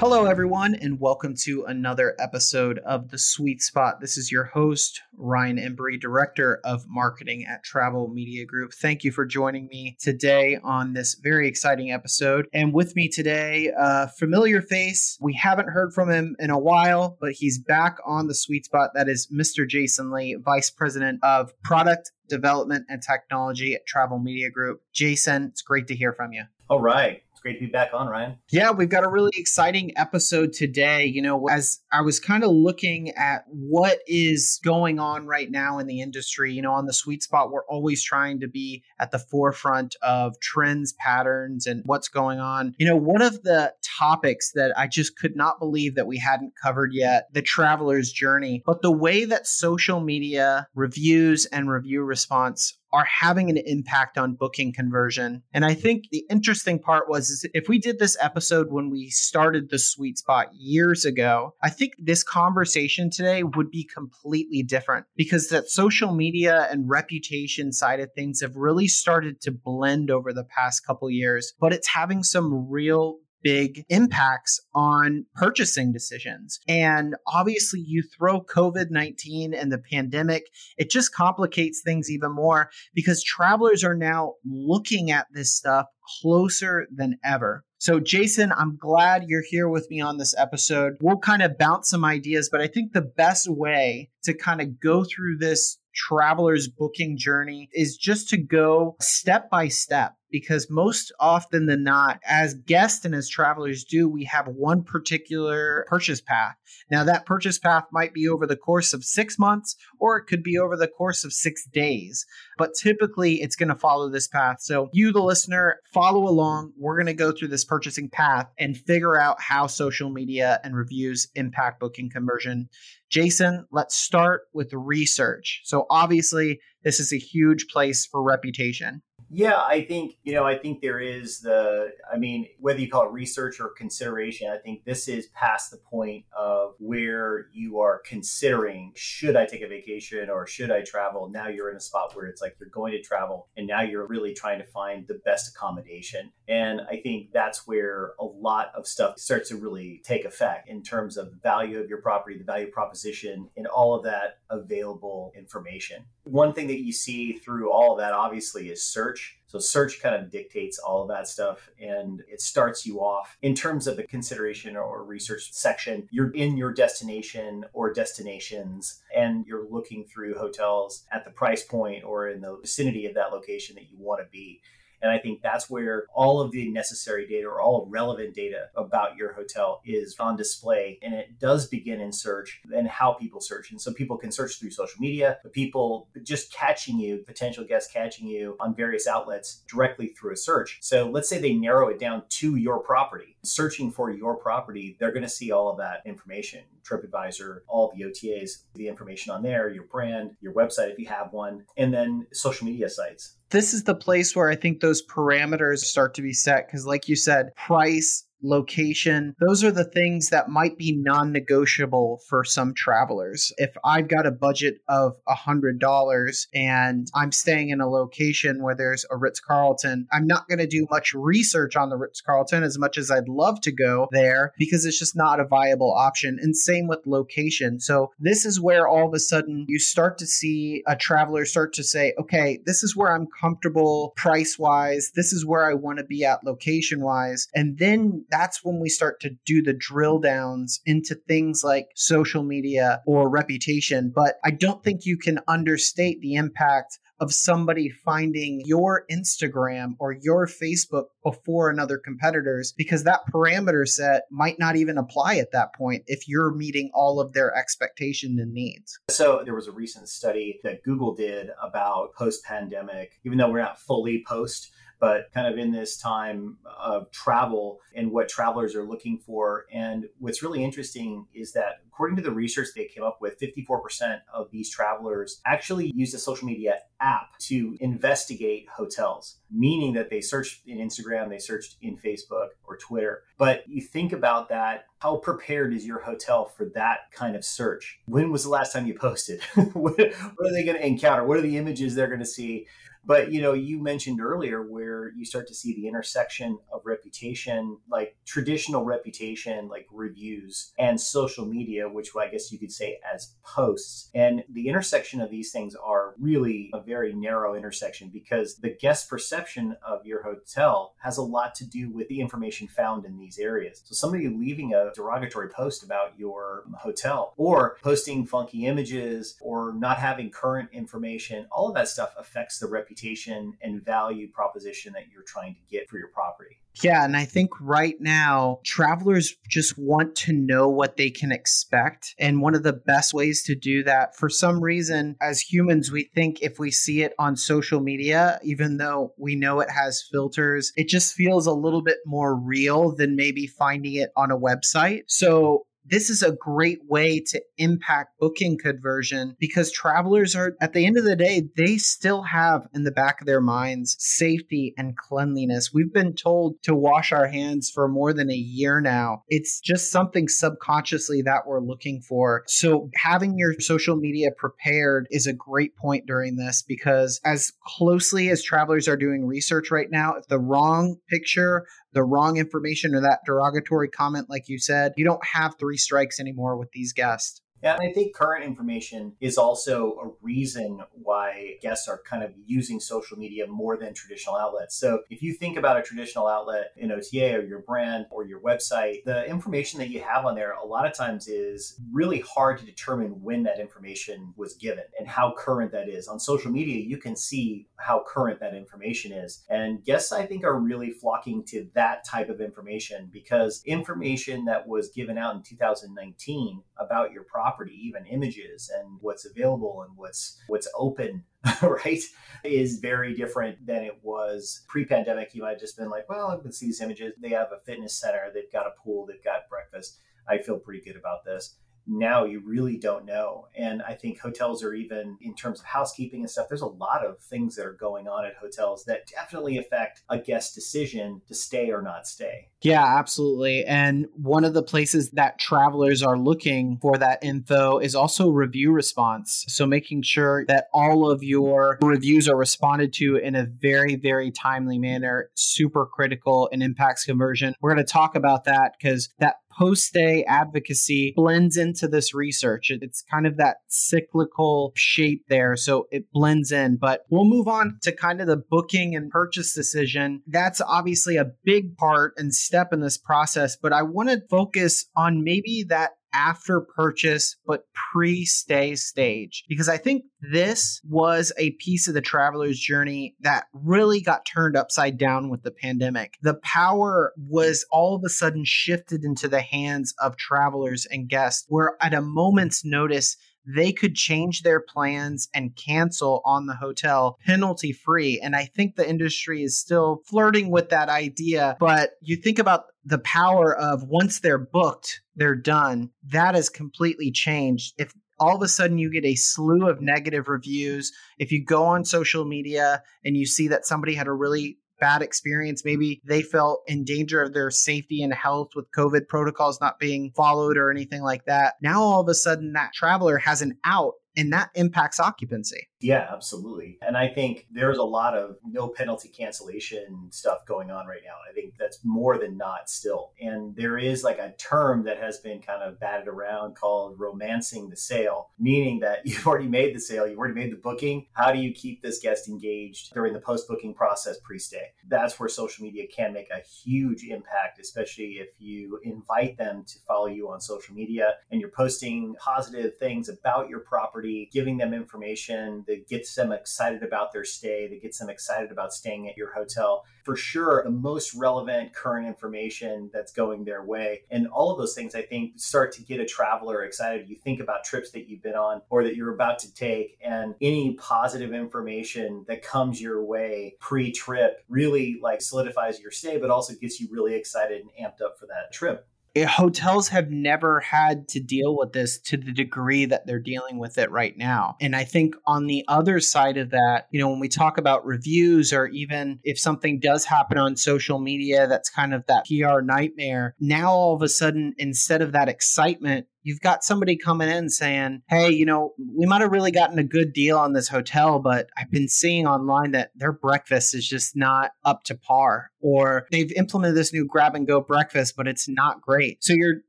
Hello, everyone, and welcome to another episode of The Sweet Spot. This is your host, Ryan Embry, Director of Marketing at Travel Media Group. Thank you for joining me today on this very exciting episode. And with me today, a familiar face. We haven't heard from him in a while, but he's back on The Sweet Spot. That is Mr. Jason Lee, Vice President of Product Development and Technology at Travel Media Group. Jason, it's great to hear from you. All right great to be back on, Ryan. Yeah, we've got a really exciting episode today. You know, as I was kind of looking at what is going on right now in the industry, you know, on the sweet spot, we're always trying to be at the forefront of trends, patterns, and what's going on. You know, one of the topics that I just could not believe that we hadn't covered yet the traveler's journey, but the way that social media reviews and review response are having an impact on booking conversion. And I think the interesting part was is if we did this episode when we started the sweet spot years ago, I think this conversation today would be completely different because that social media and reputation side of things have really started to blend over the past couple years, but it's having some real big impacts on purchasing decisions. And obviously, you throw COVID 19 and the pandemic, it just complicates things even more because travelers are now looking at this stuff closer than ever. So, Jason, I'm glad you're here with me on this episode. We'll kind of bounce some ideas, but I think the best way to kind of go through this traveler's booking journey is just to go step by step because most often than not, as guests and as travelers do, we have one particular purchase path. Now, that purchase path might be over the course of six months or it could be over the course of six days, but typically it's going to follow this path. So, you, the listener, follow along. We're going to go through this purchasing path and figure out how social media and reviews impact booking conversion. Jason, let's start with research. So, obviously, this is a huge place for reputation. Yeah, I think, you know, I think there is the, I mean, whether you call it research or consideration, I think this is past the point of where you are considering should I take a vacation or should I travel? Now you're in a spot where it's like you're going to travel and now you're really trying to find the best accommodation. And I think that's where a lot of stuff starts to really take effect in terms of the value of your property, the value proposition, and all of that available information. One thing that you see through all of that, obviously, is search so search kind of dictates all of that stuff and it starts you off in terms of the consideration or research section. You're in your destination or destinations and you're looking through hotels at the price point or in the vicinity of that location that you want to be. And I think that's where all of the necessary data or all relevant data about your hotel is on display. And it does begin in search and how people search. And so people can search through social media, but people just catching you, potential guests catching you on various outlets directly through a search. So let's say they narrow it down to your property, searching for your property, they're going to see all of that information TripAdvisor, all the OTAs, the information on there, your brand, your website if you have one, and then social media sites this is the place where I think those parameters start to be set because, like you said, price, location. Those are the things that might be non negotiable for some travelers. If I've got a budget of $100 and I'm staying in a location where there's a Ritz Carlton, I'm not going to do much research on the Ritz Carlton as much as I'd love to go there because it's just not a viable option. And same with location. So, this is where all of a sudden you start to see a traveler start to say, okay, this is where I'm comfortable price wise. This is where I want to be at location wise. And then that's when we start to do the drill downs into things like social media or reputation. But I don't think you can understate the impact of somebody finding your Instagram or your Facebook before another competitor's because that parameter set might not even apply at that point if you're meeting all of their expectation and needs. So there was a recent study that Google did about post pandemic, even though we're not fully post but kind of in this time of travel and what travelers are looking for. And what's really interesting is that according to the research they came up with, 54% of these travelers actually use the social media app to investigate hotels, meaning that they searched in Instagram, they searched in Facebook or Twitter. But you think about that how prepared is your hotel for that kind of search? When was the last time you posted? what, are they going to encounter? What are the images they're going to see? But you know, you mentioned earlier where you start to see the intersection of reputation, like traditional reputation, like reviews, and social media, which I guess you could say as posts. And the intersection of these things are really a very narrow intersection because the guest perception of your hotel has a lot to do with the information found in these areas. So somebody leaving a derogatory post about your hotel or posting funky images or not having current information, all of that stuff affects the reputation reputation and value proposition that you're trying to get for your property. Yeah, and I think right now travelers just want to know what they can expect. And one of the best ways to do that, for some reason, as humans, we think if we see it on social media, even though we know it has filters, it just feels a little bit more real than maybe finding it on a website. So this is a great way to impact booking conversion because travelers are, at the end of the day, they still have in the back of their minds safety and cleanliness. We've been told to wash our hands for more than a year now. It's just something subconsciously that we're looking for. So, having your social media prepared is a great point during this because, as closely as travelers are doing research right now, if the wrong picture the wrong information or that derogatory comment, like you said, you don't have three strikes anymore with these guests. Yeah, and I think current information is also a reason why guests are kind of using social media more than traditional outlets. So if you think about a traditional outlet in OTA or your brand or your website, the information that you have on there a lot of times is really hard to determine when that information was given and how current that is. On social media, you can see how current that information is. And guests, I think, are really flocking to that type of information because information that was given out in 2019 about your property property, even images and what's available and what's what's open, right, is very different than it was pre-pandemic. You might have just been like, well, I can see these images. They have a fitness center, they've got a pool, they've got breakfast. I feel pretty good about this now you really don't know. And I think hotels are even in terms of housekeeping and stuff, there's a lot of things that are going on at hotels that definitely affect a guest decision to stay or not stay. Yeah, absolutely. And one of the places that travelers are looking for that info is also review response. So making sure that all of your reviews are responded to in a very, very timely manner, super critical and impacts conversion. We're going to talk about that because that post stay advocacy blends into this research. It's kind of that cyclical shape there. So it blends in. But we'll move on to kind of the booking and purchase decision. That's obviously a big part and step in this process. But I want to focus on maybe that after purchase but pre stay stage because I think this was a piece of the traveler's journey that really got turned upside down with the pandemic. The power was all of a sudden shifted into the hands of travelers and guests, where at a moment's notice, they could change their plans and cancel on the hotel penalty free. And I think the industry is still flirting with that idea. But you think about the power of once they're booked, they're done. That has completely changed. If all of a sudden you get a slew of negative reviews, if you go on social media and you see that somebody had a really bad experience. Maybe they felt in danger of their safety and health with COVID protocols not being followed or anything like that. Now, all of a sudden, that traveler has an out and that impacts occupancy. Yeah, absolutely. And I think there's a lot of no penalty cancellation stuff going on right now. I think that's more than not still. And there is like a term that has been kind of batted around called romancing the sale, meaning that you've already made the sale, you've already made the booking. How do you keep this guest engaged during the post booking process pre stay? That's where social media can make a huge impact, especially if you invite them to follow you on social media and you're posting positive things about your property, giving them information that gets them excited about their stay, that gets them excited about staying at your hotel. For sure, the most relevant current information that's going their way. And all of those things, I think, start to get a traveler excited. You think about trips that you've been on or that you're about to take, and any positive information that comes your way pre trip really like solidifies your stay, but also gets you really excited and amped up for that trip. It, hotels have never had to deal with this to the degree that they're dealing with it right now. And I think on the other side of that, you know, when we talk about reviews or even if something does happen on social media that's kind of that PR nightmare, now all of a sudden, instead of that excitement, you've got somebody coming in saying, Hey, you know, we might have really gotten a good deal on this hotel, but I've been seeing online that their breakfast is just not up to par. Or they've implemented this new grab and go breakfast, but it's not great. So you're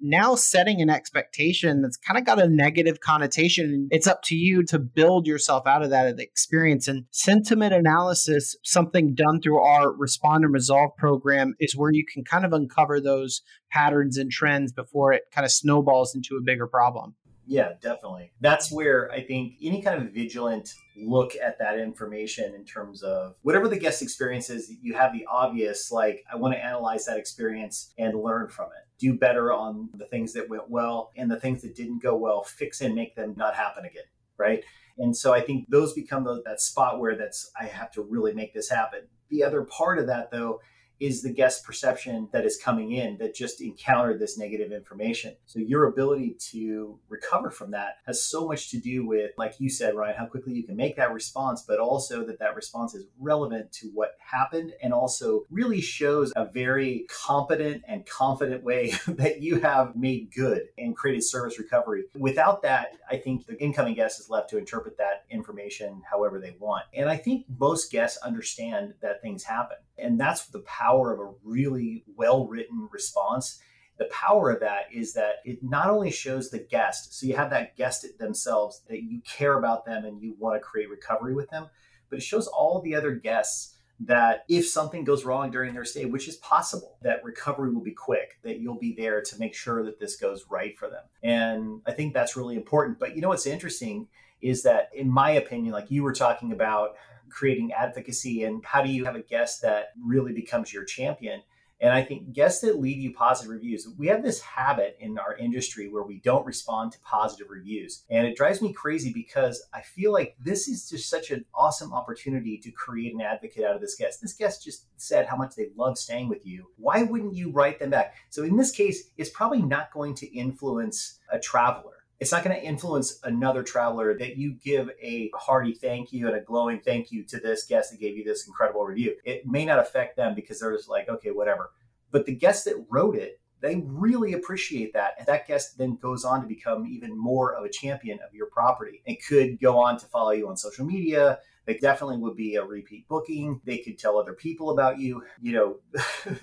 now setting an expectation that's kind of got a negative connotation. It's up to you to build yourself out of that experience. And sentiment analysis, something done through our respond and resolve program, is where you can kind of uncover those patterns and trends before it kind of snowballs into a bigger problem. Yeah, definitely. That's where I think any kind of vigilant look at that information in terms of whatever the guest experience is, you have the obvious, like, I want to analyze that experience and learn from it. Do better on the things that went well and the things that didn't go well, fix and make them not happen again. Right. And so I think those become the, that spot where that's, I have to really make this happen. The other part of that, though, is the guest perception that is coming in that just encountered this negative information. So your ability to recover from that has so much to do with, like you said, Ryan, how quickly you can make that response, but also that that response is relevant to what happened and also really shows a very competent and confident way that you have made good and created service recovery. Without that, I think the incoming guest is left to interpret that information however they want. And I think most guests understand that things happen. And that's the power of a really well written response. The power of that is that it not only shows the guest, so you have that guest themselves that you care about them and you want to create recovery with them, but it shows all the other guests that if something goes wrong during their stay, which is possible, that recovery will be quick, that you'll be there to make sure that this goes right for them. And I think that's really important. But you know what's interesting is that, in my opinion, like you were talking about creating advocacy and how do you have a guest that really becomes your champion and I think guests that leave you positive reviews, we have this habit in our industry where we don't respond to positive reviews. And it drives me crazy because I feel like this is just such an awesome opportunity to create an advocate out of this guest. This guest just said how much they love staying with you. Why wouldn't you write them back? So in this case, it's probably not going to influence a traveler it's not going to influence another traveler that you give a hearty thank you and a glowing thank you to this guest that gave you this incredible review. It may not affect them because they're just like, okay, whatever. But the guest that wrote it, they really appreciate that. And that guest then goes on to become even more of a champion of your property and could go on to follow you on social media, they definitely would be a repeat booking. They could tell other people about you. You know,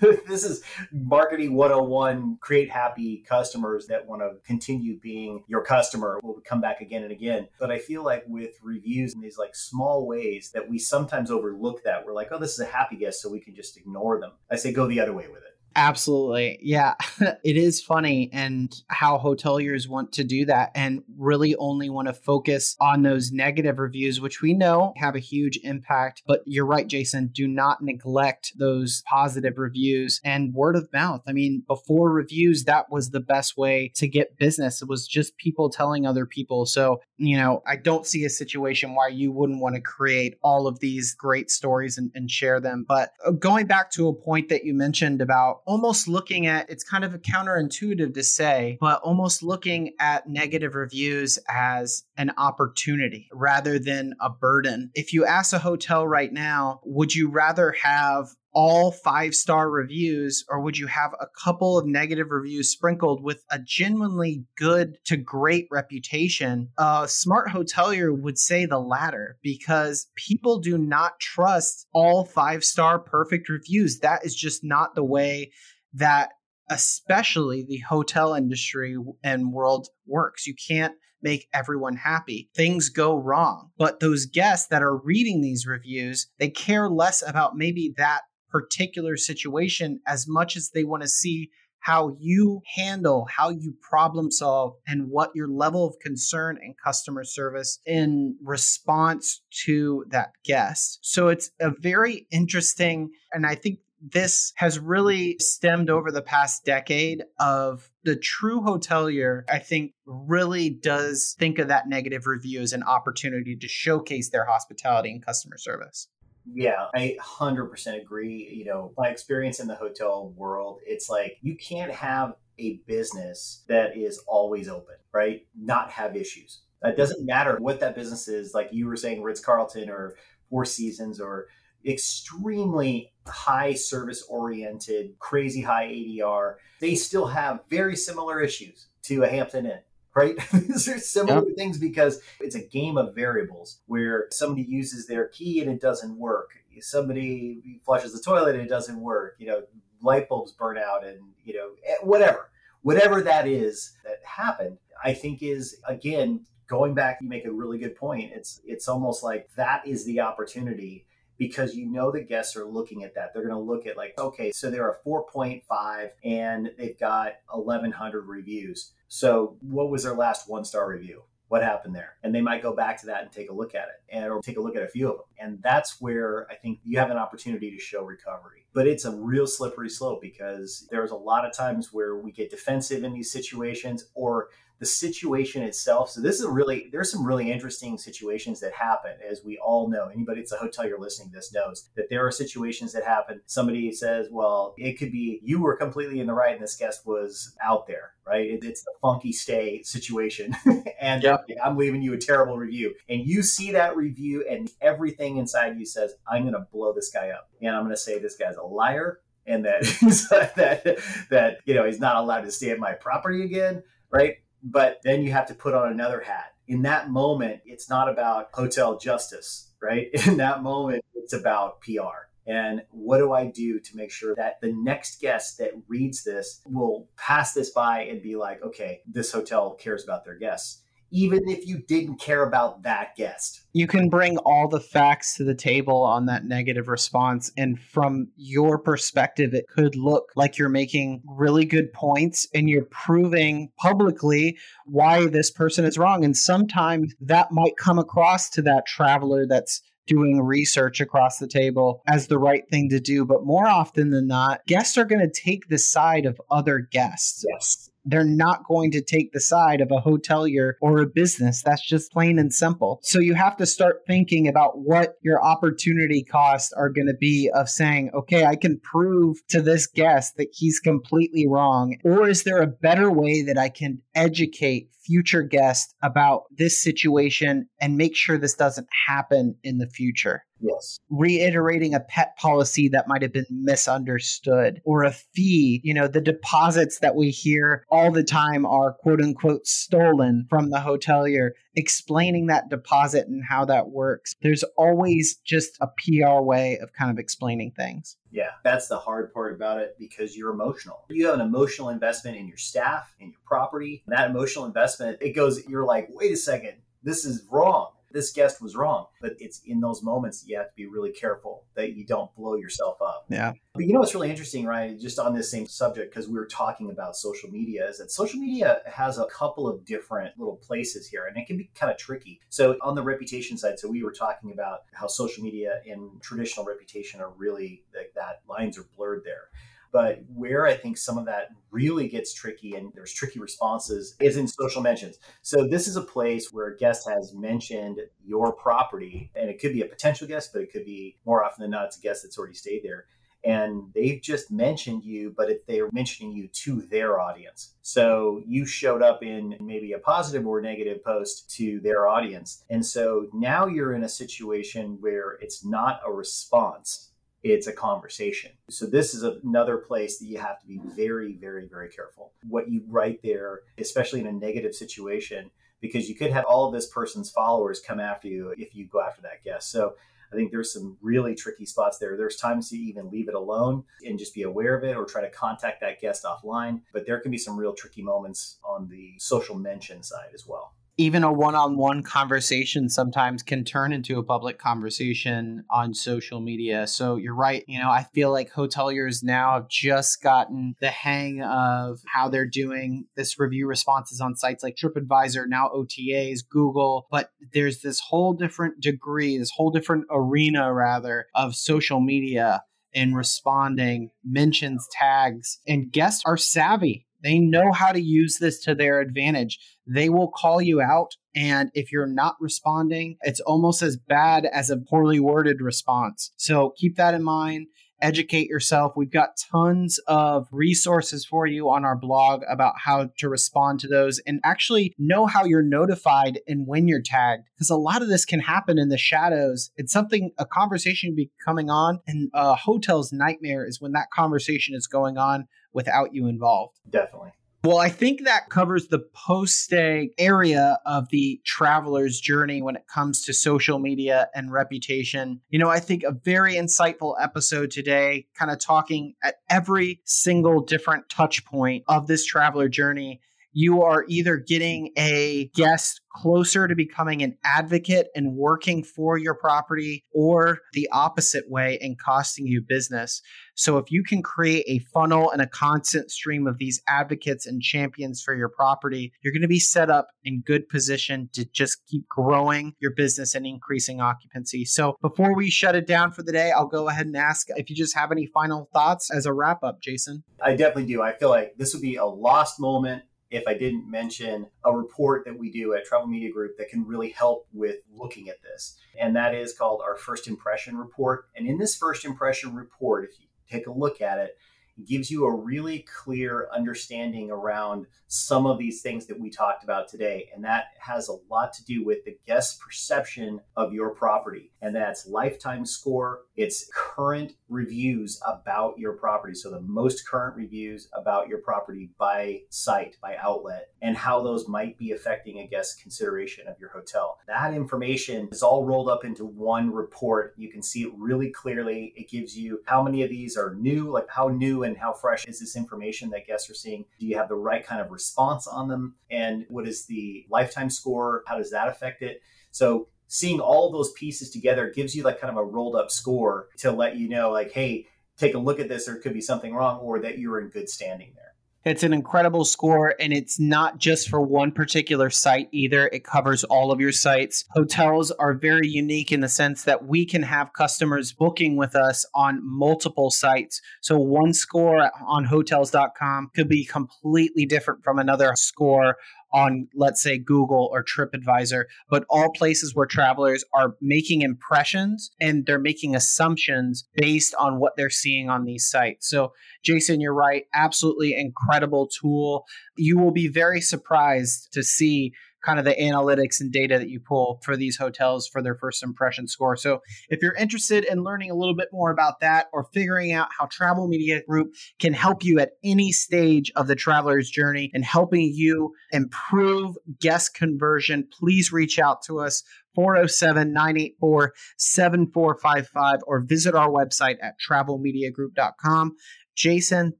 this is marketing 101. Create happy customers that want to continue being your customer will come back again and again. But I feel like with reviews in these like small ways that we sometimes overlook that we're like, oh, this is a happy guest, so we can just ignore them. I say go the other way with it. Absolutely. Yeah. it is funny and how hoteliers want to do that and really only want to focus on those negative reviews, which we know have a huge impact. But you're right, Jason. Do not neglect those positive reviews and word of mouth. I mean, before reviews, that was the best way to get business. It was just people telling other people. So, you know, I don't see a situation why you wouldn't want to create all of these great stories and, and share them. But uh, going back to a point that you mentioned about almost looking at it's kind of a counterintuitive to say, but almost looking at negative reviews as an opportunity rather than a burden. If you ask a hotel right now, would you rather have all five star reviews, or would you have a couple of negative reviews sprinkled with a genuinely good to great reputation? A smart hotelier would say the latter because people do not trust all five star perfect reviews. That is just not the way that, especially the hotel industry and world works. You can't make everyone happy. Things go wrong. But those guests that are reading these reviews, they care less about maybe that particular situation as much as they want to see how you handle, how you problem solve, and what your level of concern and customer service in response to that guest. So it's a very interesting, and I think this has really stemmed over the past decade of the true hotelier, I think, really does think of that negative review as an opportunity to showcase their hospitality and customer service. Yeah, I 100% agree. You know, my experience in the hotel world, it's like you can't have a business that is always open, right? Not have issues. It doesn't matter what that business is, like you were saying, Ritz Carlton or Four Seasons or extremely high service oriented, crazy high ADR. They still have very similar issues to a Hampton Inn right? These are similar yep. things because it's a game of variables where somebody uses their key and it doesn't work. Somebody flushes the toilet and it doesn't work. You know, light bulbs burn out and, you know, eh, whatever. Whatever that is that happened, I think is again going back you make a really good point. It's it's almost like that is the opportunity because you know the guests are looking at that. They're going to look at like, okay, so they're a 4.5 and they've got 1100 reviews. So what was their last one star review? What happened there? And they might go back to that and take a look at it and or take a look at a few of them. And that's where I think you have an opportunity to show recovery. But it's a real slippery slope because there's a lot of times where we get defensive in these situations or the situation itself. So this is really there's some really interesting situations that happen, as we all know. Anybody that's a hotelier listening to this knows that there are situations that happen. Somebody says, "Well, it could be you were completely in the right, and this guest was out there." Right? It, it's the funky stay situation, and yep. I'm leaving you a terrible review, and you see that review, and everything inside you says, "I'm going to blow this guy up, and I'm going to say this guy's a liar." And that that that you know he's not allowed to stay at my property again, right? But then you have to put on another hat. In that moment, it's not about hotel justice, right? In that moment, it's about PR. And what do I do to make sure that the next guest that reads this will pass this by and be like, okay, this hotel cares about their guests? Even if you didn't care about that guest. You can bring all the facts to the table on that negative response. And from your perspective, it could look like you're making really good points and you're proving publicly why this person is wrong. And sometimes that might come across to that traveler that's doing research across the table as the right thing to do. But more often than not, guests are going to take the side of other guests. Yes. They're not going to take the side of a hotelier or a business. That's just plain and simple. So you have to start thinking about what your opportunity costs are going to be of saying, okay, I can prove to this guest that he's completely wrong. Or is there a better way that I can educate future guests about this situation and make sure this doesn't happen in the future? Yes. Reiterating a pet policy that might have been misunderstood or a fee. You know, the deposits that we hear all the time are quote unquote stolen from the hotelier. Explaining that deposit and how that works. There's always just a PR way of kind of explaining things. Yeah, that's the hard part about it because you're emotional. You have an emotional investment in your staff, in your property. That emotional investment, it goes, you're like, wait a second, this is wrong this guest was wrong. But it's in those moments you have to be really careful that you don't blow yourself up. Yeah. But you know what's really interesting, right? Just on this same subject, because we were talking about social media, is that social media has a couple of different little places here, and it can be kind of tricky. So on the reputation side, so we were talking about how social media and traditional reputation are really like that lines are blurred there. But where I think some of that really gets tricky and there's tricky responses is in social mentions. So this is a place where a guest has mentioned your property, and it could be a potential guest, but it could be more often than not, it's a guest that's already stayed there and they've just mentioned you, but if they're mentioning you to their audience. So you showed up in maybe a positive or negative post to their audience. And so now you're in a situation where it's not a response it's a conversation. So this is another place that you have to be very, very, very careful. What you write there, especially in a negative situation, because you could have all of this person's followers come after you if you go after that guest. So I think there's some really tricky spots there. There's times to even leave it alone and just be aware of it or try to contact that guest offline. But there can be some real tricky moments on the social mention side as well even a one-on-one conversation sometimes can turn into a public conversation on social media. So you're right. You know, I feel like hoteliers now have just gotten the hang of how they're doing this review responses on sites like TripAdvisor, now OTAs, Google, but there's this whole different degree, this whole different arena rather of social media in responding mentions tags and guests are savvy they know how to use this to their advantage. They will call you out. And if you're not responding, it's almost as bad as a poorly worded response. So keep that in mind. Educate yourself. We've got tons of resources for you on our blog about how to respond to those and actually know how you're notified and when you're tagged. Because a lot of this can happen in the shadows. It's something, a conversation be coming on, and a hotel's nightmare is when that conversation is going on without you involved. Definitely. Well, I think that covers the post stay area of the traveler's journey when it comes to social media and reputation. You know, I think a very insightful episode today, kind of talking at every single different touch point of this traveler journey you are either getting a guest closer to becoming an advocate and working for your property or the opposite way and costing you business. So if you can create a funnel and a constant stream of these advocates and champions for your property, you're going to be set up in good position to just keep growing your business and increasing occupancy. So before we shut it down for the day, I'll go ahead and ask if you just have any final thoughts as a wrap up, Jason. I definitely do. I feel like this would be a lost moment if I didn't mention a report that we do at Travel Media Group that can really help with looking at this. And that is called our first impression report. And in this first impression report, if you take a look at it, gives you a really clear understanding around some of these things that we talked about today. And that has a lot to do with the guest perception of your property. And that's lifetime score, it's current reviews about your property. So the most current reviews about your property by site, by outlet, and how those might be affecting a guest consideration of your hotel. That information is all rolled up into one report. You can see it really clearly. It gives you how many of these are new, like how and how fresh is this information that guests are seeing? Do you have the right kind of response on them? And what is the lifetime score? How does that affect it? So seeing all those pieces together gives you like kind of a rolled up score to let you know like, hey, take a look at this, there could be something wrong, or that you're in good standing there. It's an incredible score, and it's not just for one particular site either. It covers all of your sites. Hotels are very unique in the sense that we can have customers booking with us on multiple sites. So, one score on hotels.com could be completely different from another score on, let's say, Google or TripAdvisor, but all places where travelers are making impressions and they're making assumptions based on what they're seeing on these sites. So, Jason, you're right. Absolutely incredible tool. You will be very surprised to see kind of the analytics and data that you pull for these hotels for their first impression score. So, if you're interested in learning a little bit more about that or figuring out how Travel Media Group can help you at any stage of the traveler's journey and helping you improve guest conversion, please reach out to us. 407 984 7455 or visit our website at travelmediagroup.com. Jason,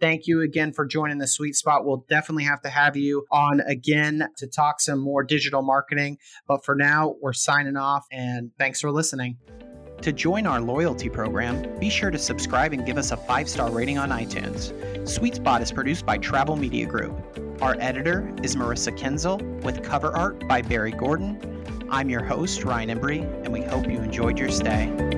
thank you again for joining the sweet spot. We'll definitely have to have you on again to talk some more digital marketing. But for now, we're signing off and thanks for listening. To join our loyalty program, be sure to subscribe and give us a five star rating on iTunes. Sweet Spot is produced by Travel Media Group. Our editor is Marissa Kenzel with cover art by Barry Gordon. I'm your host, Ryan Embry, and we hope you enjoyed your stay.